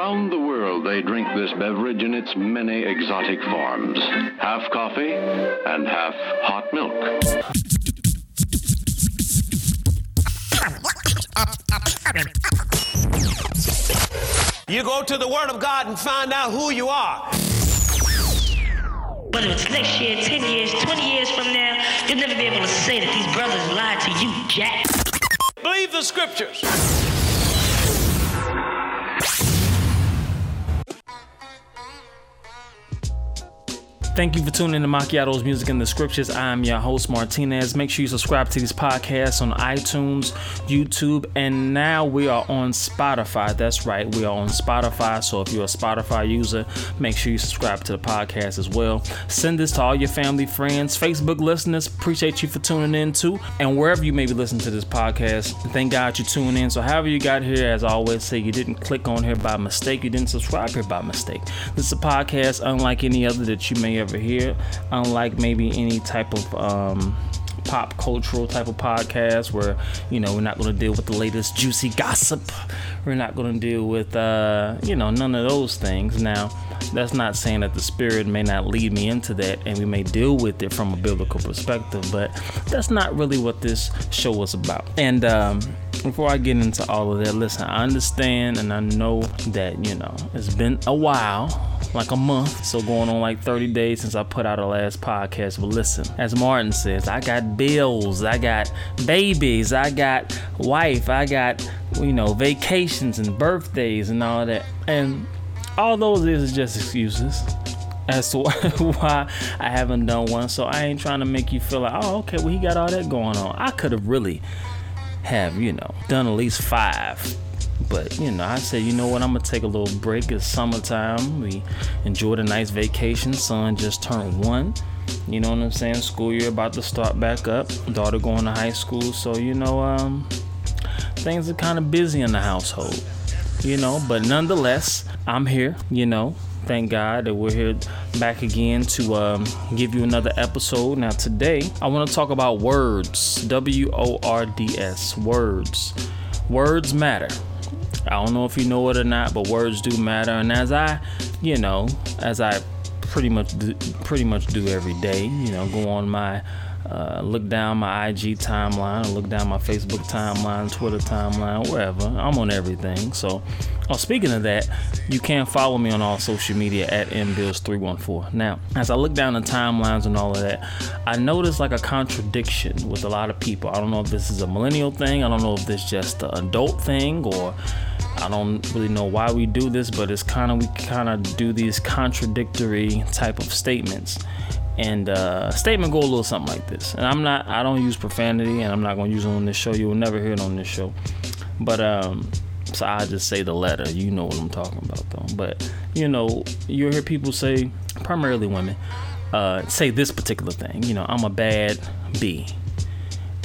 Around the world, they drink this beverage in its many exotic forms half coffee and half hot milk. You go to the Word of God and find out who you are. Whether it's next year, 10 years, 20 years from now, you'll never be able to say that these brothers lied to you, Jack. Believe the scriptures. Thank you for tuning in to Macchiato's Music and the Scriptures. I'm your host, Martinez. Make sure you subscribe to these podcasts on iTunes, YouTube, and now we are on Spotify. That's right, we are on Spotify. So if you're a Spotify user, make sure you subscribe to the podcast as well. Send this to all your family, friends, Facebook listeners. Appreciate you for tuning in too. And wherever you may be listening to this podcast, thank God you tuned in. So, however you got here, as I always say, you didn't click on here by mistake, you didn't subscribe here by mistake. This is a podcast unlike any other that you may ever hear, unlike maybe any type of um, pop cultural type of podcast where you know we're not going to deal with the latest juicy gossip. We're not going to deal with uh, you know none of those things. Now, that's not saying that the spirit may not lead me into that, and we may deal with it from a biblical perspective, but that's not really what this show was about. And um, before I get into all of that, listen, I understand and I know that you know it's been a while like a month, so going on like 30 days since I put out a last podcast. But listen, as Martin says, I got bills, I got babies, I got wife, I got you know vacations and birthdays and all that, and all those is just excuses as to why I haven't done one. So I ain't trying to make you feel like, oh, okay, well he got all that going on. I could have really have you know done at least five but you know, I said, you know what, I'm gonna take a little break. It's summertime. We enjoyed a nice vacation. Son just turned one. You know what I'm saying? School year about to start back up. Daughter going to high school, so you know, um, things are kind of busy in the household. You know, but nonetheless, I'm here. You know, thank God that we're here back again to um, give you another episode. Now, today I want to talk about words W O R D S, words. Words matter. I don't know if you know it or not, but words do matter. And as I, you know, as I pretty much do, pretty much do every day, you know, go on my uh, look down my IG timeline, look down my Facebook timeline, Twitter timeline, wherever. I'm on everything. So, oh, speaking of that, you can follow me on all social media at mbills314. Now, as I look down the timelines and all of that, I notice like a contradiction with a lot of people. I don't know if this is a millennial thing. I don't know if this is just an adult thing or I don't really know why we do this, but it's kind of we kind of do these contradictory type of statements and uh, statement go a little something like this. And I'm not, I don't use profanity, and I'm not gonna use it on this show. You will never hear it on this show. But um, so I just say the letter. You know what I'm talking about, though. But you know, you'll hear people say, primarily women, uh, say this particular thing. You know, I'm a bad B,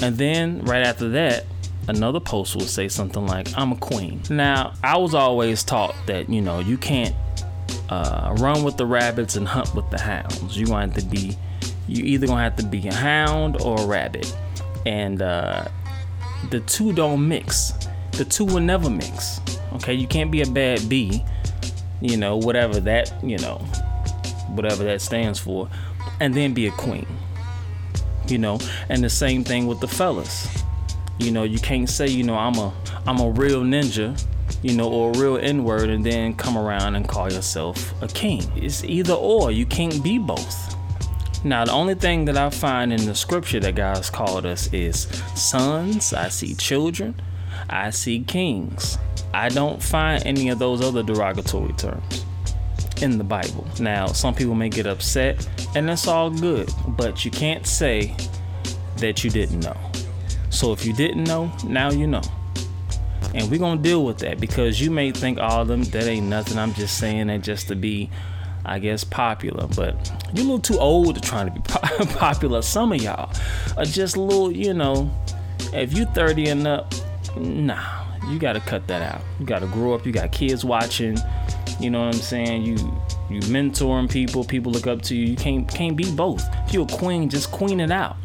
and then right after that. Another post will say something like, I'm a queen. Now, I was always taught that, you know, you can't uh, run with the rabbits and hunt with the hounds. You want to be, you either gonna have to be a hound or a rabbit, and uh, the two don't mix. The two will never mix. Okay, you can't be a bad bee, you know, whatever that, you know, whatever that stands for, and then be a queen. You know, and the same thing with the fellas. You know, you can't say, you know, I'm a I'm a real ninja you know, or a real N word and then come around and call yourself a king. It's either or, you can't be both. Now, the only thing that I find in the scripture that God's called us is sons, I see children, I see kings. I don't find any of those other derogatory terms in the Bible. Now, some people may get upset, and that's all good, but you can't say that you didn't know. So if you didn't know, now you know and we're gonna deal with that because you may think all of them that ain't nothing. I'm just saying that just to be i guess popular. But you're a little too old to try to be popular. Some of y'all are just a little you know if you 30 and up nah you gotta cut that out. You gotta grow up. You got kids watching. You know what i'm saying? You you mentoring people. People look up to you. You can't can't be both. If you're a queen just queen it out.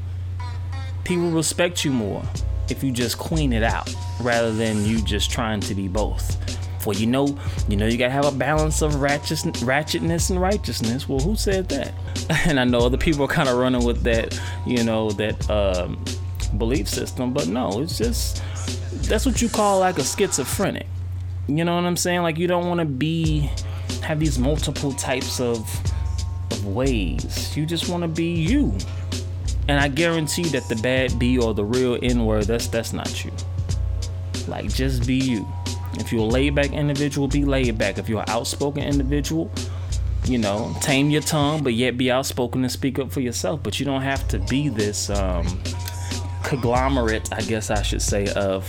People respect you more if you just queen it out rather than you just trying to be both. For you know, you know, you gotta have a balance of ratchet, ratchetness and righteousness. Well, who said that? And I know other people are kind of running with that, you know, that um, belief system. But no, it's just that's what you call like a schizophrenic. You know what I'm saying? Like you don't want to be have these multiple types of of ways. You just want to be you. And I guarantee that the bad B or the real N word, that's that's not you. Like just be you. If you're a laid back individual, be laid back. If you're an outspoken individual, you know, tame your tongue, but yet be outspoken and speak up for yourself. But you don't have to be this um, conglomerate, I guess I should say, of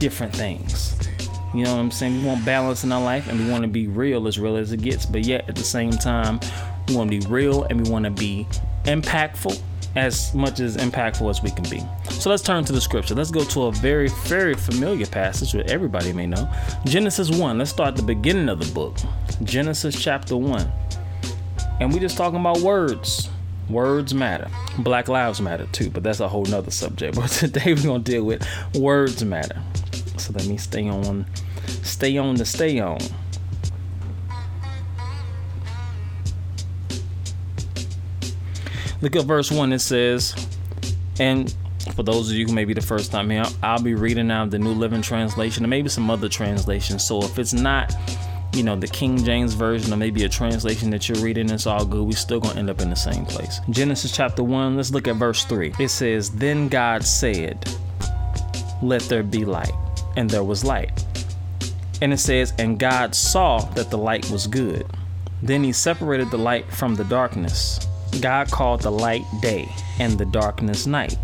different things. You know what I'm saying? We want balance in our life and we want to be real as real as it gets, but yet at the same time, we want to be real and we want to be impactful as much as impactful as we can be. So let's turn to the scripture. Let's go to a very, very familiar passage that everybody may know. Genesis 1. Let's start the beginning of the book. Genesis chapter 1. And we're just talking about words. Words matter. Black lives matter too, but that's a whole nother subject. But today we're gonna deal with words matter. So let me stay on stay on the stay on. Look at verse 1. It says, and for those of you who may be the first time here, I'll be reading out the New Living Translation and maybe some other translations. So if it's not, you know, the King James Version or maybe a translation that you're reading, it's all good. we still gonna end up in the same place. Genesis chapter 1, let's look at verse 3. It says, Then God said, Let there be light. And there was light. And it says, And God saw that the light was good. Then he separated the light from the darkness. God called the light day and the darkness night.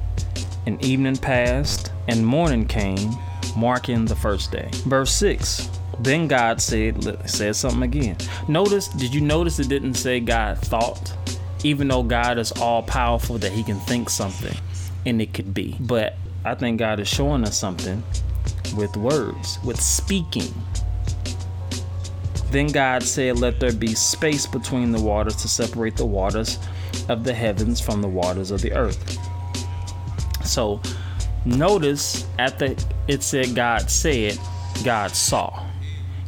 And evening passed and morning came, marking the first day. Verse 6. Then God said, said something again. Notice, did you notice it didn't say God thought? Even though God is all powerful, that He can think something and it could be. But I think God is showing us something with words, with speaking. Then God said, Let there be space between the waters to separate the waters of the heavens from the waters of the earth. So notice at the it said God said, God saw.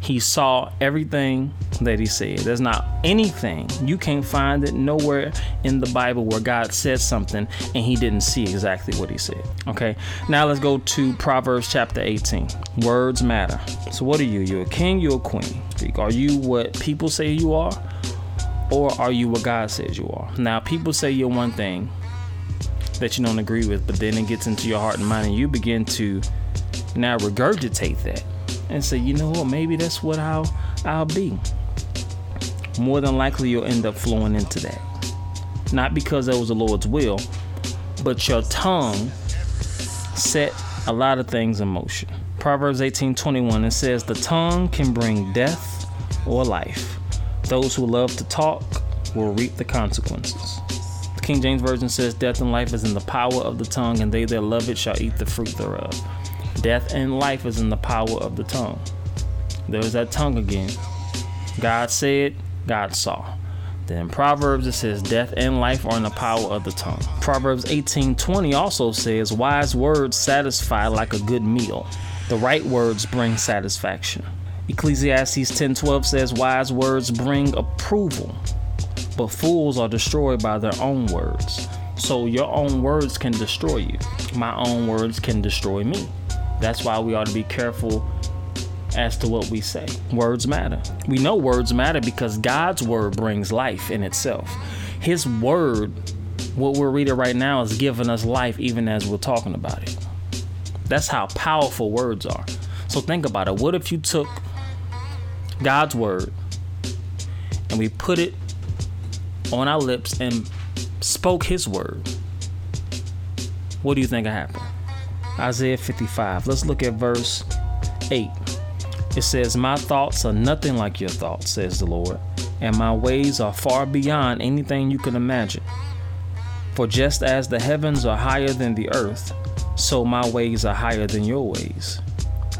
He saw everything that he said. There's not anything you can't find it nowhere in the Bible where God said something and he didn't see exactly what he said. Okay, now let's go to Proverbs chapter 18. Words matter. So, what are you? You're a king, you're a queen. Are you what people say you are? Or are you what God says you are? Now, people say you're one thing that you don't agree with, but then it gets into your heart and mind, and you begin to now regurgitate that and say, you know what, maybe that's what I'll I'll be. More than likely, you'll end up flowing into that. Not because that was the Lord's will, but your tongue set a lot of things in motion. Proverbs 18:21 it says, "The tongue can bring death or life." Those who love to talk will reap the consequences. The King James Version says, Death and life is in the power of the tongue, and they that love it shall eat the fruit thereof. Death and life is in the power of the tongue. There's that tongue again. God said, God saw. Then Proverbs it says death and life are in the power of the tongue. Proverbs 18:20 also says wise words satisfy like a good meal. The right words bring satisfaction. Ecclesiastes 10:12 says wise words bring approval, but fools are destroyed by their own words. So your own words can destroy you. My own words can destroy me. That's why we ought to be careful as to what we say. Words matter. We know words matter because God's word brings life in itself. His word, what we're reading right now, is giving us life even as we're talking about it. That's how powerful words are. So think about it. What if you took God's word and we put it on our lips and spoke his word, what do you think happened? Isaiah 55. Let's look at verse 8. It says, My thoughts are nothing like your thoughts, says the Lord, and my ways are far beyond anything you can imagine. For just as the heavens are higher than the earth, so my ways are higher than your ways,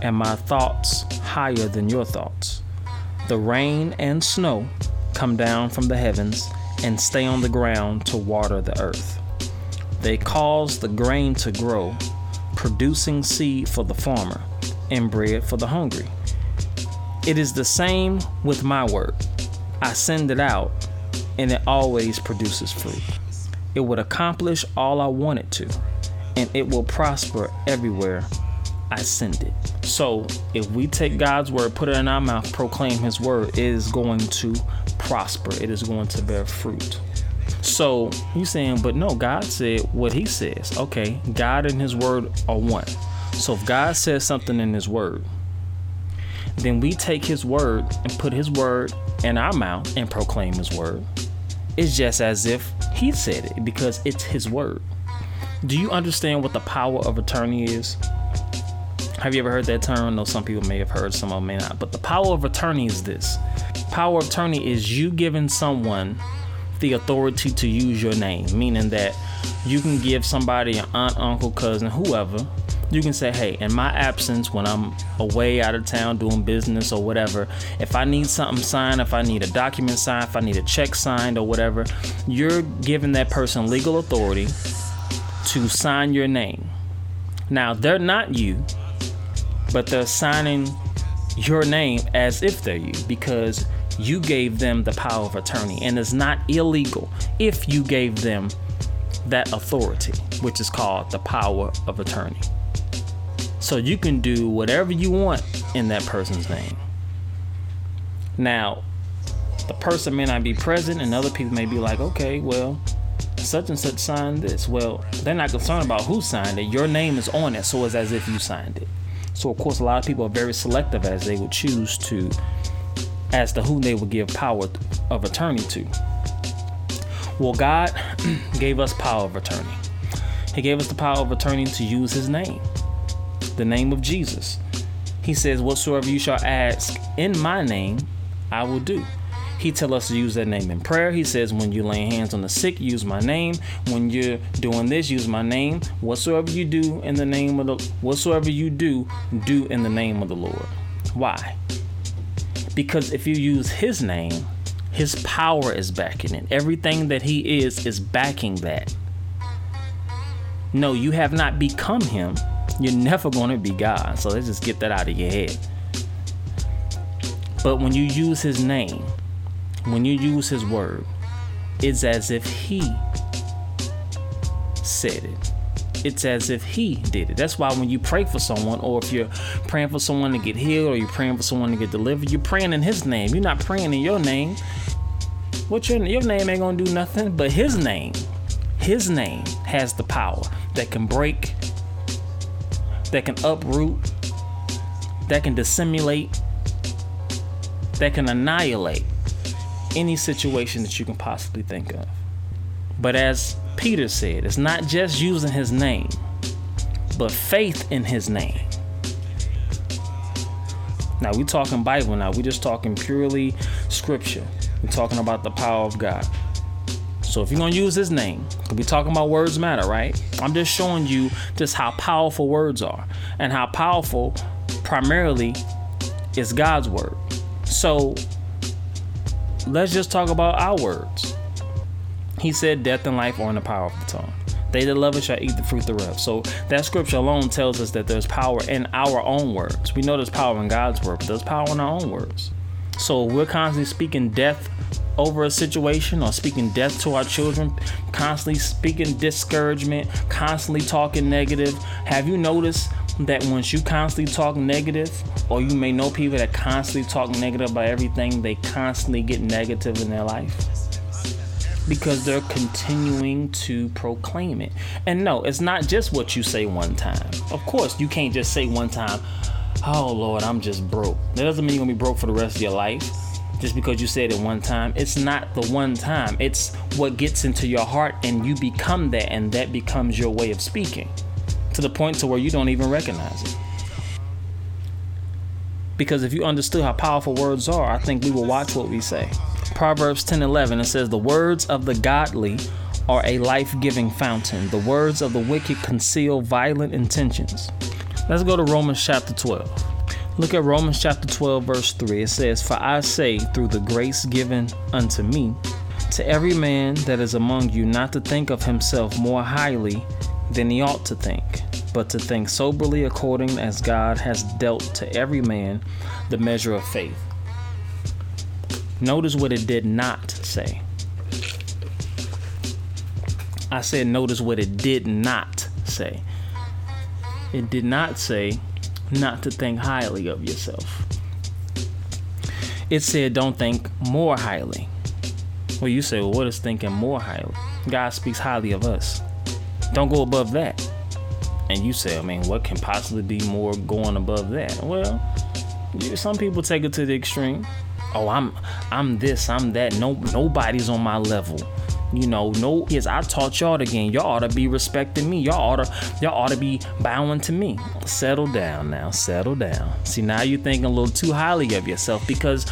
and my thoughts higher than your thoughts. The rain and snow come down from the heavens and stay on the ground to water the earth. They cause the grain to grow, producing seed for the farmer and bread for the hungry. It is the same with my word. I send it out, and it always produces fruit. It would accomplish all I want it to, and it will prosper everywhere I send it. So, if we take God's word, put it in our mouth, proclaim His word, it is going to prosper. It is going to bear fruit. So, you saying, but no, God said what He says. Okay, God and His word are one. So, if God says something in His word, then we take His word and put His word in our mouth and proclaim His word. It's just as if He said it because it's His word. Do you understand what the power of attorney is? Have you ever heard that term? Know some people may have heard, some of them may not. But the power of attorney is this power of attorney is you giving someone the authority to use your name, meaning that you can give somebody an aunt, uncle, cousin, whoever. You can say, hey, in my absence, when I'm away out of town doing business or whatever, if I need something signed, if I need a document signed, if I need a check signed or whatever, you're giving that person legal authority to sign your name. Now, they're not you, but they're signing your name as if they're you because you gave them the power of attorney. And it's not illegal if you gave them that authority, which is called the power of attorney. So you can do whatever you want in that person's name. Now, the person may not be present, and other people may be like, okay, well, such and such signed this. Well, they're not concerned about who signed it. Your name is on it, so it's as if you signed it. So, of course, a lot of people are very selective as they would choose to, as to whom they would give power of attorney to. Well, God gave us power of attorney. He gave us the power of attorney to use His name, the name of Jesus. He says, Whatsoever you shall ask in my name, I will do. He tell us to use that name in prayer. He says, when you lay hands on the sick, use my name. When you're doing this, use my name. Whatsoever you do in the name of the whatsoever you do, do in the name of the Lord. Why? Because if you use his name, his power is backing it. Everything that he is is backing that. No, you have not become him. You're never going to be God. So let's just get that out of your head. But when you use his name, when you use his word, it's as if he said it. It's as if he did it. That's why when you pray for someone, or if you're praying for someone to get healed, or you're praying for someone to get delivered, you're praying in his name. You're not praying in your name. What your your name ain't gonna do nothing, but his name, his name has the power that can break, that can uproot, that can dissimulate, that can annihilate any situation that you can possibly think of. But as Peter said, it's not just using his name, but faith in his name. Now we're talking Bible now. We're just talking purely scripture. We're talking about the power of God. So if you're gonna use his name, we talking about words matter, right? I'm just showing you just how powerful words are and how powerful primarily is God's word. So let's just talk about our words. He said, Death and life are in the power of the tongue. They that love it shall eat the fruit thereof. So that scripture alone tells us that there's power in our own words. We know there's power in God's word, but there's power in our own words. So we're constantly speaking death over a situation or speaking death to our children, constantly speaking discouragement, constantly talking negative. Have you noticed that once you constantly talk negative, or you may know people that constantly talk negative about everything, they constantly get negative in their life? Because they're continuing to proclaim it. And no, it's not just what you say one time. Of course, you can't just say one time, Oh Lord, I'm just broke. That doesn't mean you're gonna be broke for the rest of your life just because you said it one time. It's not the one time, it's what gets into your heart and you become that, and that becomes your way of speaking to the point to where you don't even recognize it. Because if you understood how powerful words are, I think we will watch what we say. Proverbs 10 11, it says, The words of the godly are a life giving fountain, the words of the wicked conceal violent intentions. Let's go to Romans chapter 12. Look at Romans chapter 12, verse 3. It says, For I say, through the grace given unto me, to every man that is among you not to think of himself more highly than he ought to think, but to think soberly according as God has dealt to every man the measure of faith. Notice what it did not say. I said, notice what it did not say. It did not say not to think highly of yourself. It said, don't think more highly. Well, you say, well, what is thinking more highly? God speaks highly of us. Don't go above that. And you say, I mean, what can possibly be more going above that? Well, some people take it to the extreme. Oh, I'm I'm this, I'm that. No nobody's on my level. You know, no is I taught y'all again. Y'all ought to be respecting me. Y'all ought to y'all ought to be bowing to me. Settle down now. Settle down. See now you're thinking a little too highly of yourself because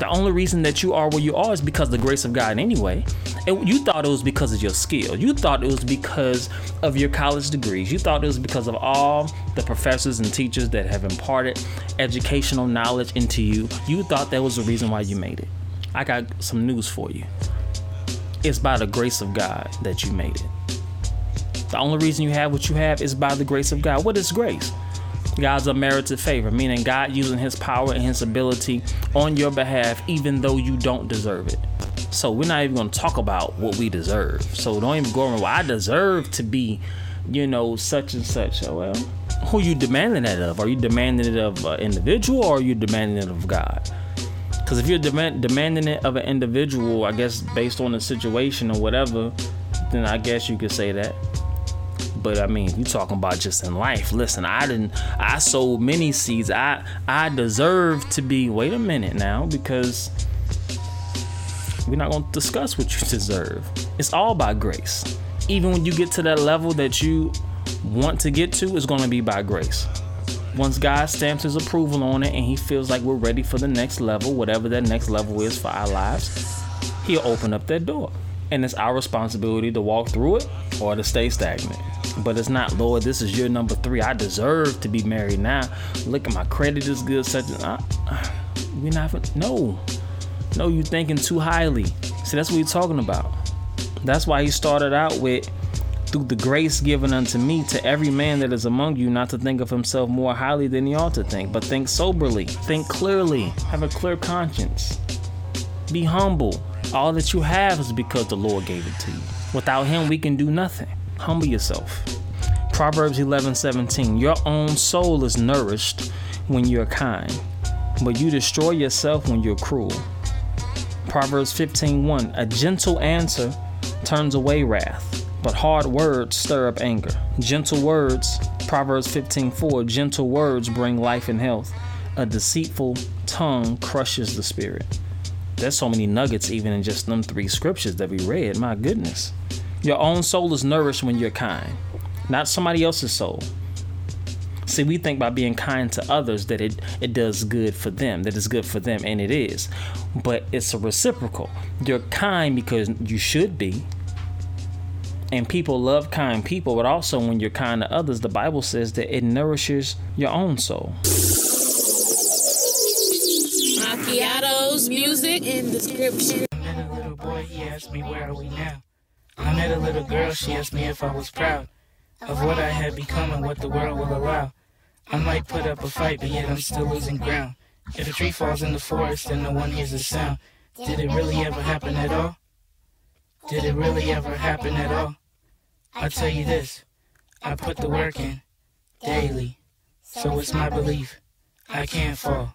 the only reason that you are where you are is because the grace of God anyway. And you thought it was because of your skill. You thought it was because of your college degrees. You thought it was because of all the professors and teachers that have imparted educational knowledge into you. You thought that was the reason why you made it. I got some news for you. It's by the grace of God that you made it. The only reason you have what you have is by the grace of God. What is grace? God's unmerited favor, meaning God using his power and his ability on your behalf, even though you don't deserve it. So we're not even to talk about what we deserve. So don't even go around, well, I deserve to be, you know, such and such. Oh, well, who are you demanding that of? Are you demanding it of an individual or are you demanding it of God? Because if you're demand, demanding it of an individual, I guess based on the situation or whatever, then I guess you could say that. But I mean, you talking about just in life. Listen, I didn't. I sold many seeds. I I deserve to be. Wait a minute now, because we're not going to discuss what you deserve. It's all by grace. Even when you get to that level that you want to get to, it's going to be by grace. Once God stamps his approval on it and he feels like we're ready for the next level, whatever that next level is for our lives, he'll open up that door. And it's our responsibility to walk through it or to stay stagnant. But it's not, Lord, this is your number three. I deserve to be married now. Look at my credit is good, such as uh, we're not no. No, you thinking too highly. See, that's what he's talking about. That's why he started out with through the grace given unto me to every man that is among you not to think of himself more highly than he ought to think, but think soberly, think clearly, have a clear conscience. Be humble. All that you have is because the Lord gave it to you. Without him, we can do nothing. Humble yourself. Proverbs 11 17. Your own soul is nourished when you're kind, but you destroy yourself when you're cruel. Proverbs 15 1. A gentle answer turns away wrath but hard words stir up anger. Gentle words, Proverbs 15:4, gentle words bring life and health. A deceitful tongue crushes the spirit. There's so many nuggets even in just them three scriptures that we read. My goodness. Your own soul is nourished when you're kind, not somebody else's soul. See, we think by being kind to others that it, it does good for them, that it's good for them, and it is. But it's a reciprocal. You're kind because you should be, and people love kind people, but also when you're kind to others, the Bible says that it nourishes your own soul. Macchiatos, music in description. I met a little boy, he asked me where are we now. I met a little girl, she asked me if I was proud of what I had become and what the world will allow. I might put up a fight, but yet I'm still losing ground. If a tree falls in the forest, then no one hears a sound. Did it really ever happen at all? Did it really ever happen at all? I tell you this, I put the work in daily, so it's my belief I can't fall.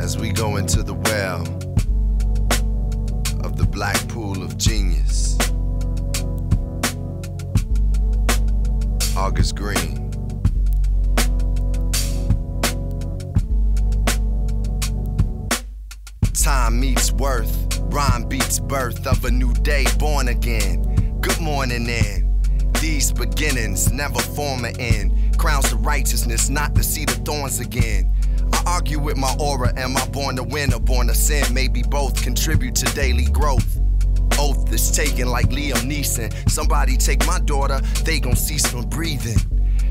As we go into the well of the black pool of genius, August Greene. Time meets worth, rhyme beats birth of a new day born again. Good morning, then. These beginnings never form an end. Crowns of righteousness, not to see the thorns again. I argue with my aura, am I born to win or born to sin? Maybe both contribute to daily growth. Oath is taken like Liam Neeson. Somebody take my daughter, they gon' cease from breathing.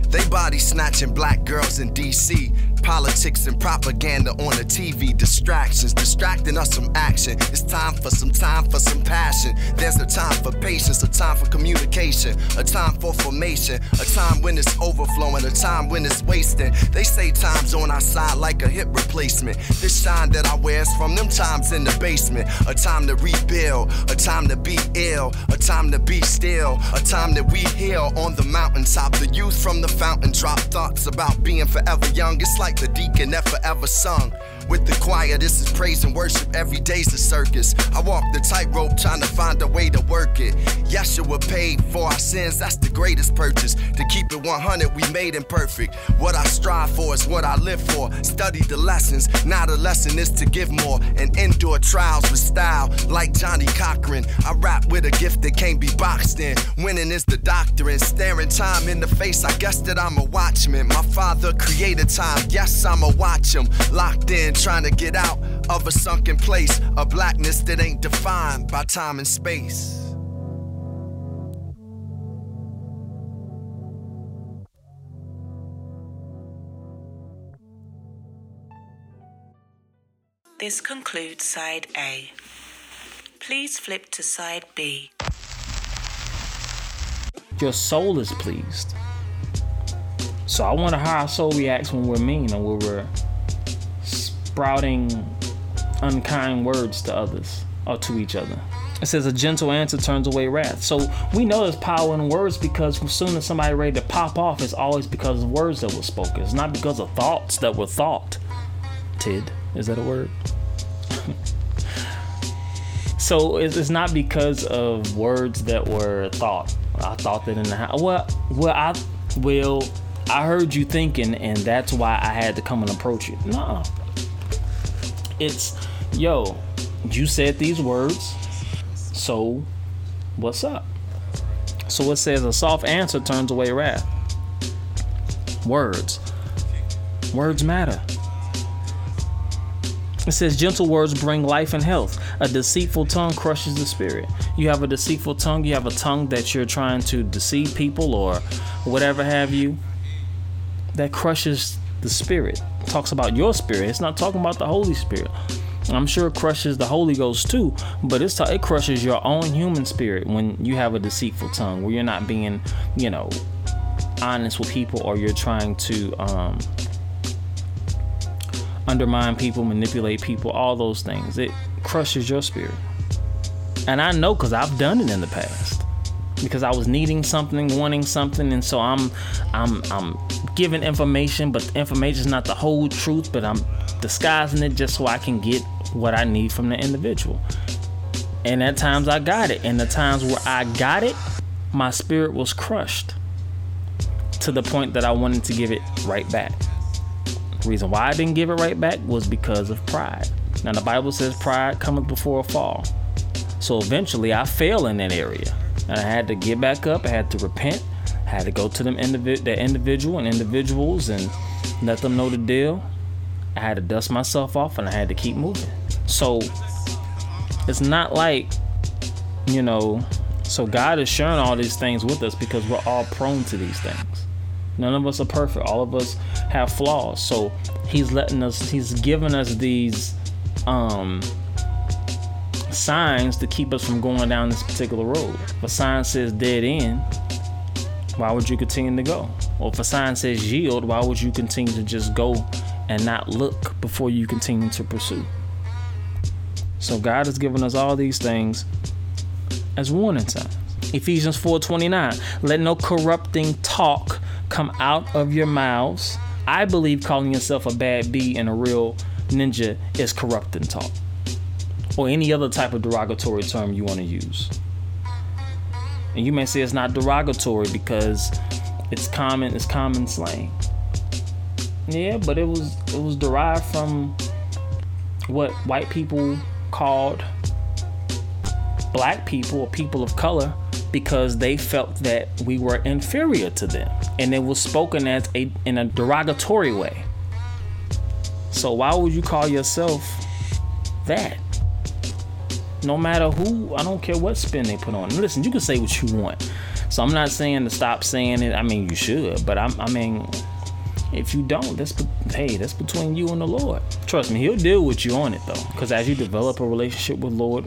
They body snatching black girls in DC. Politics and propaganda on the TV, distractions, distracting us from action. It's time for some time for some passion. There's a time for patience, a time for communication, a time for formation, a time when it's overflowing, a time when it's wasting. They say time's on our side like a hip replacement. This shine that I wear is from them times in the basement. A time to rebuild, a time to be ill, a time to be still, a time that we heal on the mountaintop. The youth from the fountain drop thoughts about being forever young. It's like the deacon that forever sung. With the choir, this is praise and worship. Every day's a circus. I walk the tightrope trying to find a way to work it. Yeshua paid for our sins, that's the greatest purchase. To keep it 100, we made imperfect. What I strive for is what I live for. Study the lessons, now the lesson is to give more and endure trials with style. Like Johnnie Cochran, I rap with a gift that can't be boxed in. Winning is the doctrine, staring time in the face. I guess that I'm a watchman. My father created time, yes, I'ma watch him. Locked in, trying to get out of a sunken place. A blackness that ain't defined by time and space. This concludes side A. Please flip to side B. Your soul is pleased. So I wonder how our soul reacts when we're mean or when we're sprouting unkind words to others or to each other. It says a gentle answer turns away wrath. So we know there's power in words because as soon as somebody ready to pop off, it's always because of words that were spoken. It's not because of thoughts that were thought. Tid, is that a word? so it's, not because of words that were thought. I thought that in the house. Well, well, I well, I heard you thinking, and that's why I had to come and approach you. No, it's yo, you said these words, so what's up? So it says a soft answer turns away wrath. Words. Words matter. It says gentle words bring life and health. A deceitful tongue crushes the spirit. You have a deceitful tongue, you have a tongue that you're trying to deceive people or whatever have you. That crushes the spirit. Talks about your spirit. It's not talking about the Holy Spirit. I'm sure it crushes the Holy Ghost too, but it's how it crushes your own human spirit when you have a deceitful tongue, where you're not being, you know, honest with people, or you're trying to um, undermine people, manipulate people, all those things. It crushes your spirit. And I know because I've done it in the past. Because I was needing something, wanting something, and so I'm I'm I'm giving information, but the information is not the whole truth, but I'm disguising it just so I can get what I need from the individual. And at times I got it. And the times where I got it, my spirit was crushed to the point that I wanted to give it right back. The reason why I didn't give it right back was because of pride. Now the Bible says pride cometh before a fall. So eventually I fell in that area. And I had to get back up, I had to repent, had to go to them individ- the individual and individuals and let them know the deal. I had to dust myself off and I had to keep moving. So it's not like, you know, so God is sharing all these things with us because we're all prone to these things. None of us are perfect. All of us have flaws. So he's letting us he's giving us these um signs to keep us from going down this particular road. A sign says dead end, why would you continue to go? Or if a sign says yield, why would you continue to just go and not look before you continue to pursue? So God has given us all these things as warning signs. Ephesians 4:29, let no corrupting talk come out of your mouths. I believe calling yourself a bad bee and a real ninja is corrupting talk. Or any other type of derogatory term you want to use. And you may say it's not derogatory because it's common, it's common slang. Yeah, but it was it was derived from what white people called black people or people of color because they felt that we were inferior to them and it was spoken as a in a derogatory way. So why would you call yourself that? No matter who, I don't care what spin they put on. Listen, you can say what you want. So I'm not saying to stop saying it. I mean, you should, but I'm, I mean, If you don't, that's hey, that's between you and the Lord. Trust me, He'll deal with you on it though, because as you develop a relationship with Lord,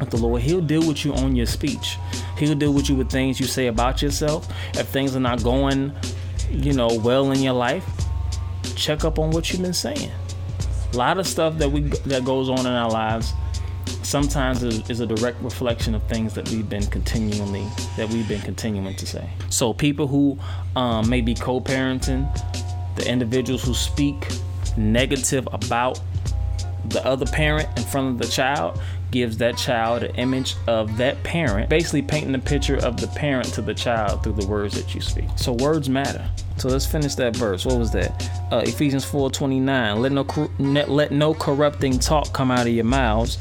with the Lord, He'll deal with you on your speech. He'll deal with you with things you say about yourself. If things are not going, you know, well in your life, check up on what you've been saying. A lot of stuff that we that goes on in our lives sometimes is, a direct reflection of things that we've been continually that we've been continuing to say. So people who um, may be co-parenting, the individuals who speak negative about the other parent in front of the child gives that child an image of that parent, basically painting a picture of the parent to the child through the words that you speak. So words matter. So let's finish that verse. What was that? Uh, Ephesians 4:29. Let no let no corrupting talk come out of your mouths,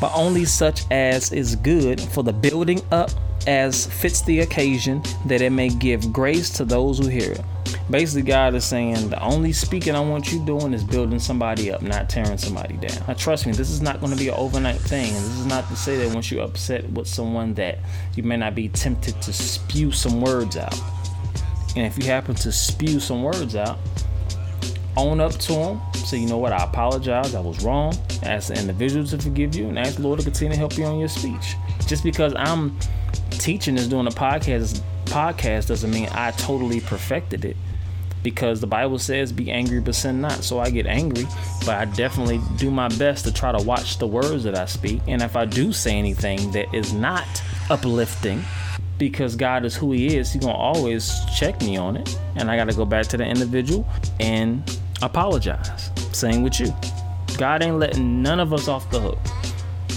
but only such as is good for the building up as fits the occasion, that it may give grace to those who hear it. Basically, God is saying the only speaking I want you doing is building somebody up, not tearing somebody down. Now, trust me, this is not going to be an overnight thing. And this is not to say that once you're upset with someone that you may not be tempted to spew some words out. And if you happen to spew some words out, own up to them. Say, you know what, I apologize, I was wrong. Ask the individual to forgive you and ask the Lord to continue to help you on your speech. Just because I'm teaching this doing a podcast podcast doesn't mean I totally perfected it because the Bible says be angry but sin not. So I get angry, but I definitely do my best to try to watch the words that I speak. And if I do say anything that is not uplifting, because God is who He is, He's gonna always check me on it. And I gotta go back to the individual and apologize. Same with you. God ain't letting none of us off the hook.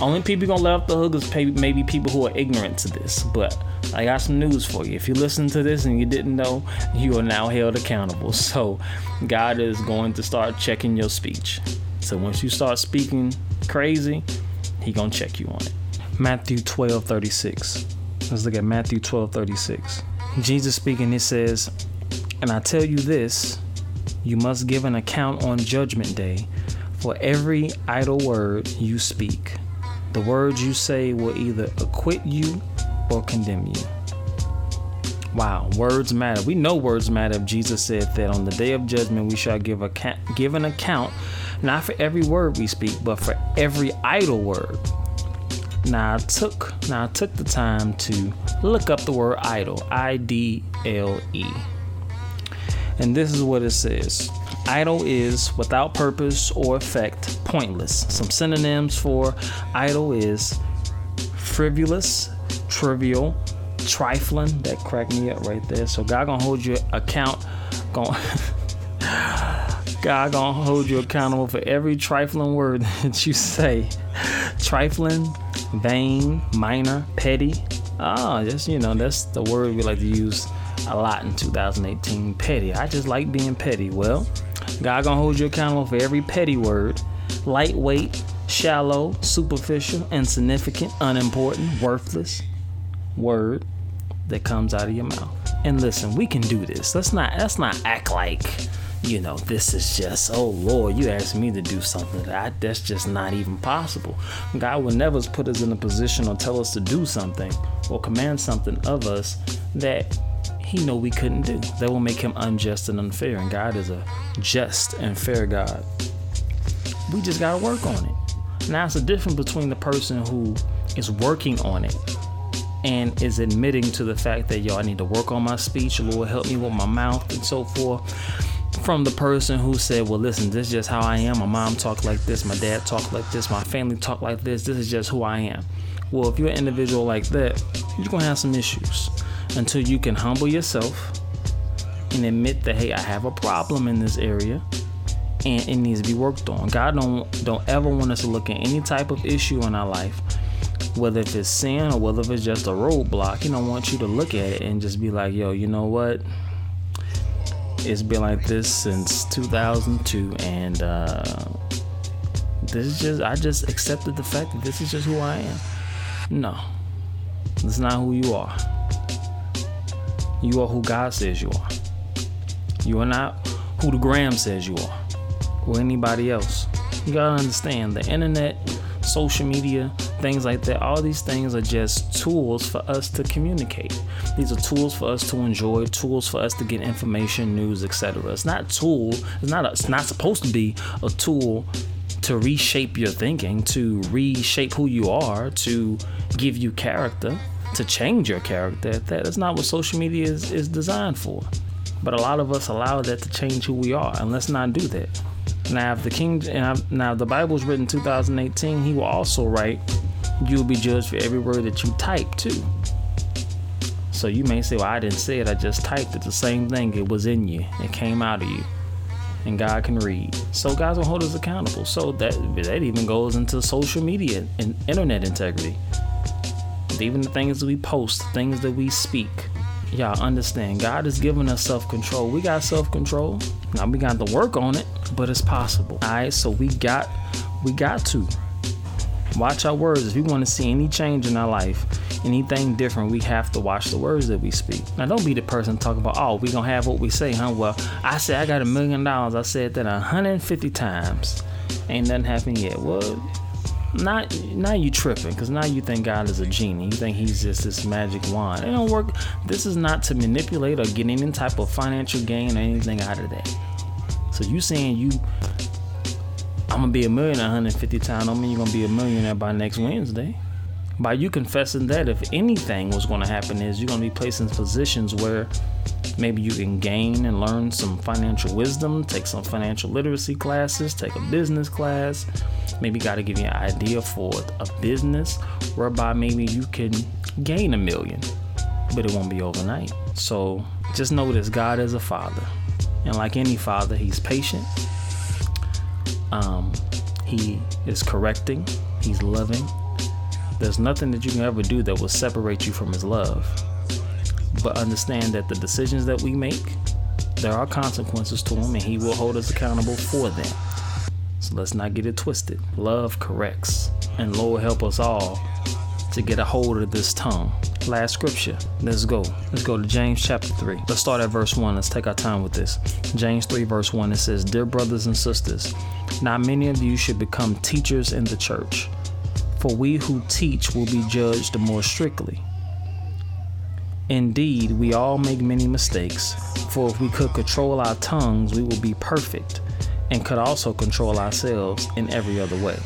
Only people gonna let off the hook is maybe people who are ignorant to this. But I got some news for you. If you listen to this and you didn't know, you are now held accountable. So God is going to start checking your speech. So once you start speaking crazy, He gonna check you on it. Matthew 12 36. Let's look at Matthew 12 36. Jesus speaking, it says, And I tell you this, you must give an account on judgment day for every idle word you speak. The words you say will either acquit you or condemn you. Wow, words matter. We know words matter if Jesus said that on the day of judgment we shall give a give an account not for every word we speak, but for every idle word. Now I took now I took the time to look up the word idle, I D L E. And this is what it says. Idle is without purpose or effect, pointless. Some synonyms for idle is frivolous, trivial, trifling. That cracked me up right there. So God gonna hold you account. Going God gonna hold you accountable for every trifling word that you say. Trifling, vain, minor, petty. Ah, just you know, that's the word we like to use a lot in 2018. Petty. I just like being petty. Well, God gonna hold you accountable for every petty word. Lightweight, shallow, superficial, insignificant, unimportant, worthless, word that comes out of your mouth. And listen, we can do this. Let's not let's not act like you know this is just oh lord you asked me to do something that that's just not even possible god will never put us in a position or tell us to do something or command something of us that he know we couldn't do that will make him unjust and unfair and god is a just and fair god we just got to work on it now it's a difference between the person who is working on it and is admitting to the fact that yo, I need to work on my speech, Lord help me with my mouth and so forth. From the person who said, Well, listen, this is just how I am. My mom talked like this, my dad talked like this, my family talked like this. This is just who I am. Well, if you're an individual like that, you're gonna have some issues until you can humble yourself and admit that hey, I have a problem in this area and it needs to be worked on. God don't don't ever want us to look at any type of issue in our life whether if it's sin or whether if it's just a roadblock, he don't want you to look at it and just be like, yo, you know what? It's been like this since 2002, and uh, this is just, I just accepted the fact that this is just who I am. No, it's not who you are. You are who God says you are. You are not who the gram says you are, or anybody else. You gotta understand the internet, social media, things like that. All these things are just tools for us to communicate. These are tools for us to enjoy, tools for us to get information, news, etc. It's not tool. It's not. A, it's not supposed to be a tool to reshape your thinking, to reshape who you are, to give you character, to change your character. That is not what social media is, is designed for. But a lot of us allow that to change who we are, and let's not do that. Now, if the King, now the Bible was written 2018, he will also write, "You will be judged for every word that you type too." So you may say, "Well, I didn't say it; I just typed it." The same thing; it was in you; it came out of you, and God can read. So God's gonna hold us accountable. So that that even goes into social media and internet integrity. Even the things that we post, things that we speak y'all understand God has given us self control. We got self control. Now we got to work on it, but it's possible. All right, so we got we got to watch our words. If we want to see any change in our life, anything different, we have to watch the words that we speak. Now, don't be the person talking about, oh, we gonna have what we say, huh? Well, I said I got a million dollars. I said that 150 times. Ain't nothing happened yet. Well, not now you tripping because now you think God is a genie. You think he's just this magic wand. It don't work. This is not to manipulate or get any type of financial gain or anything out of that. So you saying you I'm gonna be a millionaire 150 times don't mean you're gonna be a millionaire by next Wednesday. By you confessing that if anything was gonna happen is you're gonna be placed in positions where maybe you can gain and learn some financial wisdom, take some financial literacy classes, take a business class. Maybe got to give you an idea for a business whereby maybe you can gain a million, but it won't be overnight. So just know this God is a father. And like any father, he's patient. Um, he is correcting, he's loving. There's nothing that you can ever do that will separate you from his love but understand that the decisions that we make, there are consequences to them, and He will hold us accountable for them. So let's not get it twisted. Love corrects, and Lord help us all to get a hold of this tongue. Last scripture. Let's go. Let's go to James chapter 3. Let's start at verse 1. Let's take our time with this. James 3, verse 1. It says, Dear brothers and sisters, not many of you should become teachers in the church, for we who teach will be judged more strictly. Indeed, we all make many mistakes, for if we could control our tongues, we would be perfect and could also control ourselves in every other way.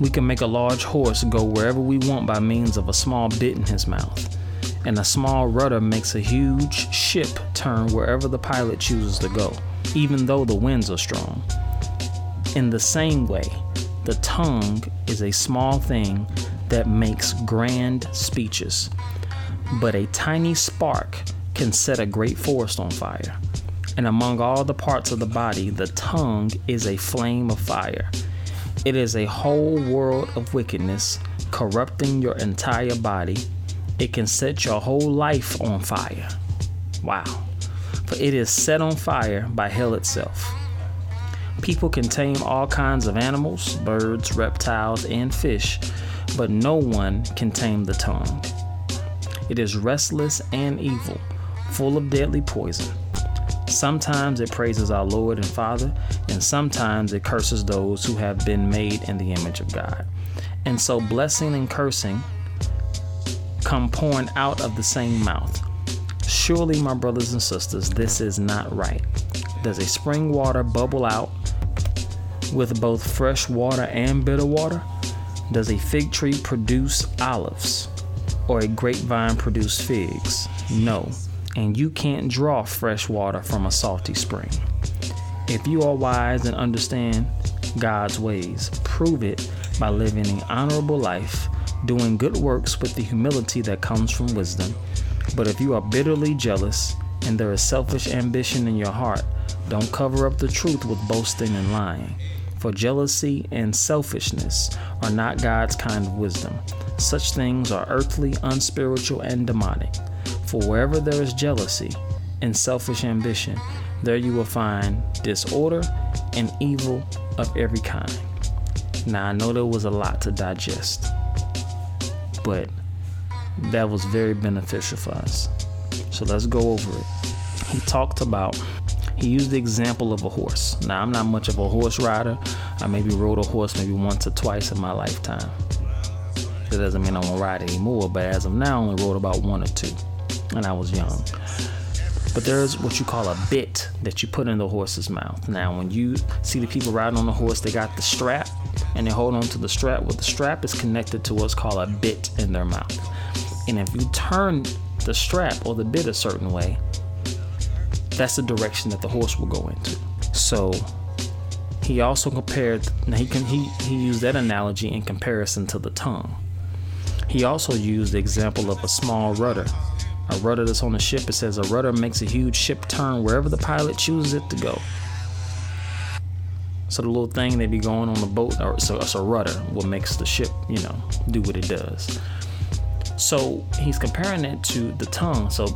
We can make a large horse go wherever we want by means of a small bit in his mouth, and a small rudder makes a huge ship turn wherever the pilot chooses to go, even though the winds are strong. In the same way, the tongue is a small thing that makes grand speeches, but a tiny spark can set a great forest on fire. And among all the parts of the body, the tongue is a flame of fire. It is a whole world of wickedness, corrupting your entire body. It can set your whole life on fire. Wow. For it is set on fire by hell itself. People can tame all kinds of animals, birds, reptiles, and fish, but no one can tame the tongue. It is restless and evil, full of deadly poison. Sometimes it praises our Lord and Father, and sometimes it curses those who have been made in the image of God. And so blessing and cursing come pouring out of the same mouth. Surely, my brothers and sisters, this is not right. Does a spring water bubble out with both fresh water and bitter water? Does a fig tree produce olives or a grapevine produce figs? No, and you can't draw fresh water from a salty spring. If you are wise and understand God's ways, prove it by living an honorable life, doing good works with the humility that comes from wisdom. But if you are bitterly jealous and there is selfish ambition in your heart, don't cover up the truth with boasting and lying. For jealousy and selfishness are not God's kind of wisdom. Such things are earthly, unspiritual, and demonic. For wherever there is jealousy and selfish ambition, there you will find disorder and evil of every kind. Now, I know there was a lot to digest, but that was very beneficial for us. So let's go over it. He talked about He used the example of a horse. Now, I'm not much of a horse rider. I maybe rode a horse maybe once or twice in my lifetime. That doesn't mean I won't ride anymore, but as of now, I only rode about one or two, and I was young. But there's what you call a bit that you put in the horse's mouth. Now, when you see the people riding on the horse, they got the strap and they hold on to the strap. Well, the strap is connected to what's called a bit in their mouth. And if you turn the strap or the bit a certain way, that's the direction that the horse will go into. So he also compared now he can he, he used that analogy in comparison to the tongue. He also used the example of a small rudder. A rudder that's on a ship, it says a rudder makes a huge ship turn wherever the pilot chooses it to go. So the little thing they be going on the boat, or so it's a rudder, what makes the ship, you know, do what it does. So he's comparing it to the tongue. So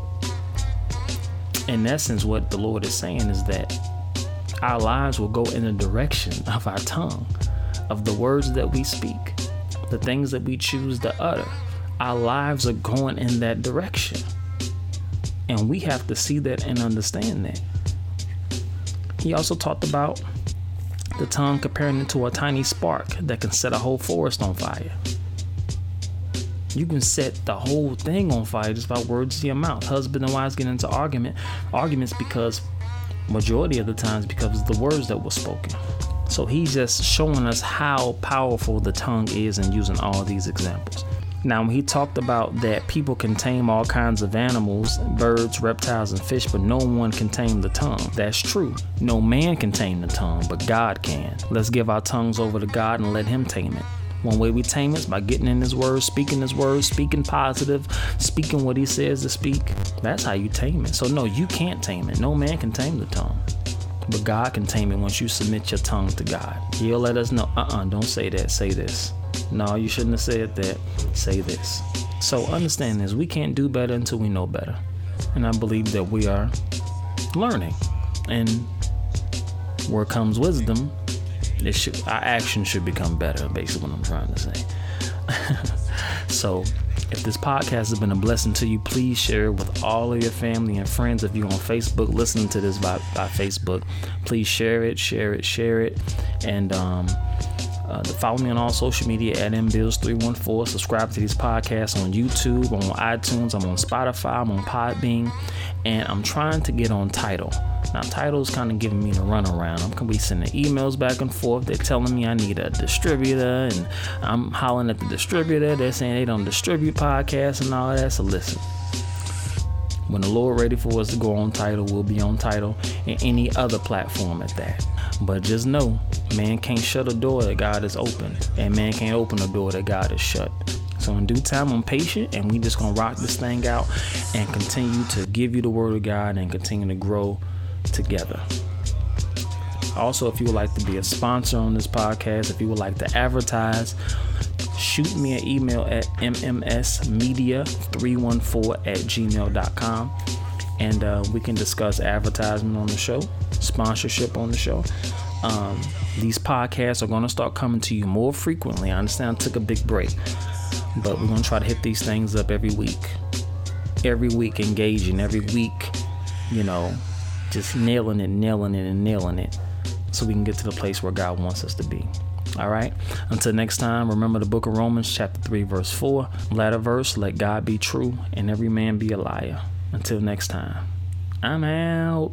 in essence, what the Lord is saying is that our lives will go in the direction of our tongue, of the words that we speak, the things that we choose to utter. Our lives are going in that direction. And we have to see that and understand that. He also talked about the tongue comparing it to a tiny spark that can set a whole forest on fire. You can set the whole thing on fire just by words in your mouth. Husband and wives get into argument, arguments because majority of the times because of the words that were spoken. So he's just showing us how powerful the tongue is in using all these examples. Now, when he talked about that people can tame all kinds of animals, birds, reptiles, and fish, but no one can tame the tongue. That's true. No man can tame the tongue, but God can. Let's give our tongues over to God and let Him tame it. One way we tame it is by getting in His Word, speaking His Word, speaking positive, speaking what He says to speak. That's how you tame it. So, no, you can't tame it. No man can tame the tongue. But God can tame it once you submit your tongue to God. He'll let us know, uh uh-uh, uh, do not say that, say this. No, you shouldn't have said that. Say this. So understand this we can't do better until we know better. And I believe that we are learning. And where comes wisdom, it should our action should become better, basically what I'm trying to say. so if this podcast has been a blessing to you, please share it with all of your family and friends. If you're on Facebook listening to this by, by Facebook, please share it, share it, share it. And um, uh, follow me on all social media at mbills314. Subscribe to these podcasts on YouTube, I'm on iTunes, I'm on Spotify, I'm on Podbean, and I'm trying to get on Tidal. Now, Tidal's kind of giving me the runaround. I'm gonna be sending emails back and forth. They're telling me I need a distributor, and I'm hollering at the distributor. They're saying they don't distribute podcasts and all that. So listen, when the Lord ready for us to go on Tidal, we'll be on Tidal and any other platform at that. But just know, man can't shut a door that God has opened, and man can't open a door that God has shut. So in due time, I'm patient, and we just gonna rock this thing out and continue to give you the word of God and continue to grow together. Also, if you would like to be a sponsor on this podcast, if you would like to advertise, shoot me an email at mmsmedia314 at gmail.com and uh, we can discuss advertisement on the show, sponsorship on the show. Um, these podcasts are going to start coming to you more frequently. I understand I took a big break, but we're going to try to hit these things up every week. Every week, engaging, every week, you know, just nailing it, nailing it, and nailing it so we can get to the place where God wants us to be. All right. Until next time, remember the book of Romans, chapter 3, verse 4. Latter verse, let God be true and every man be a liar. Until next time, I'm out.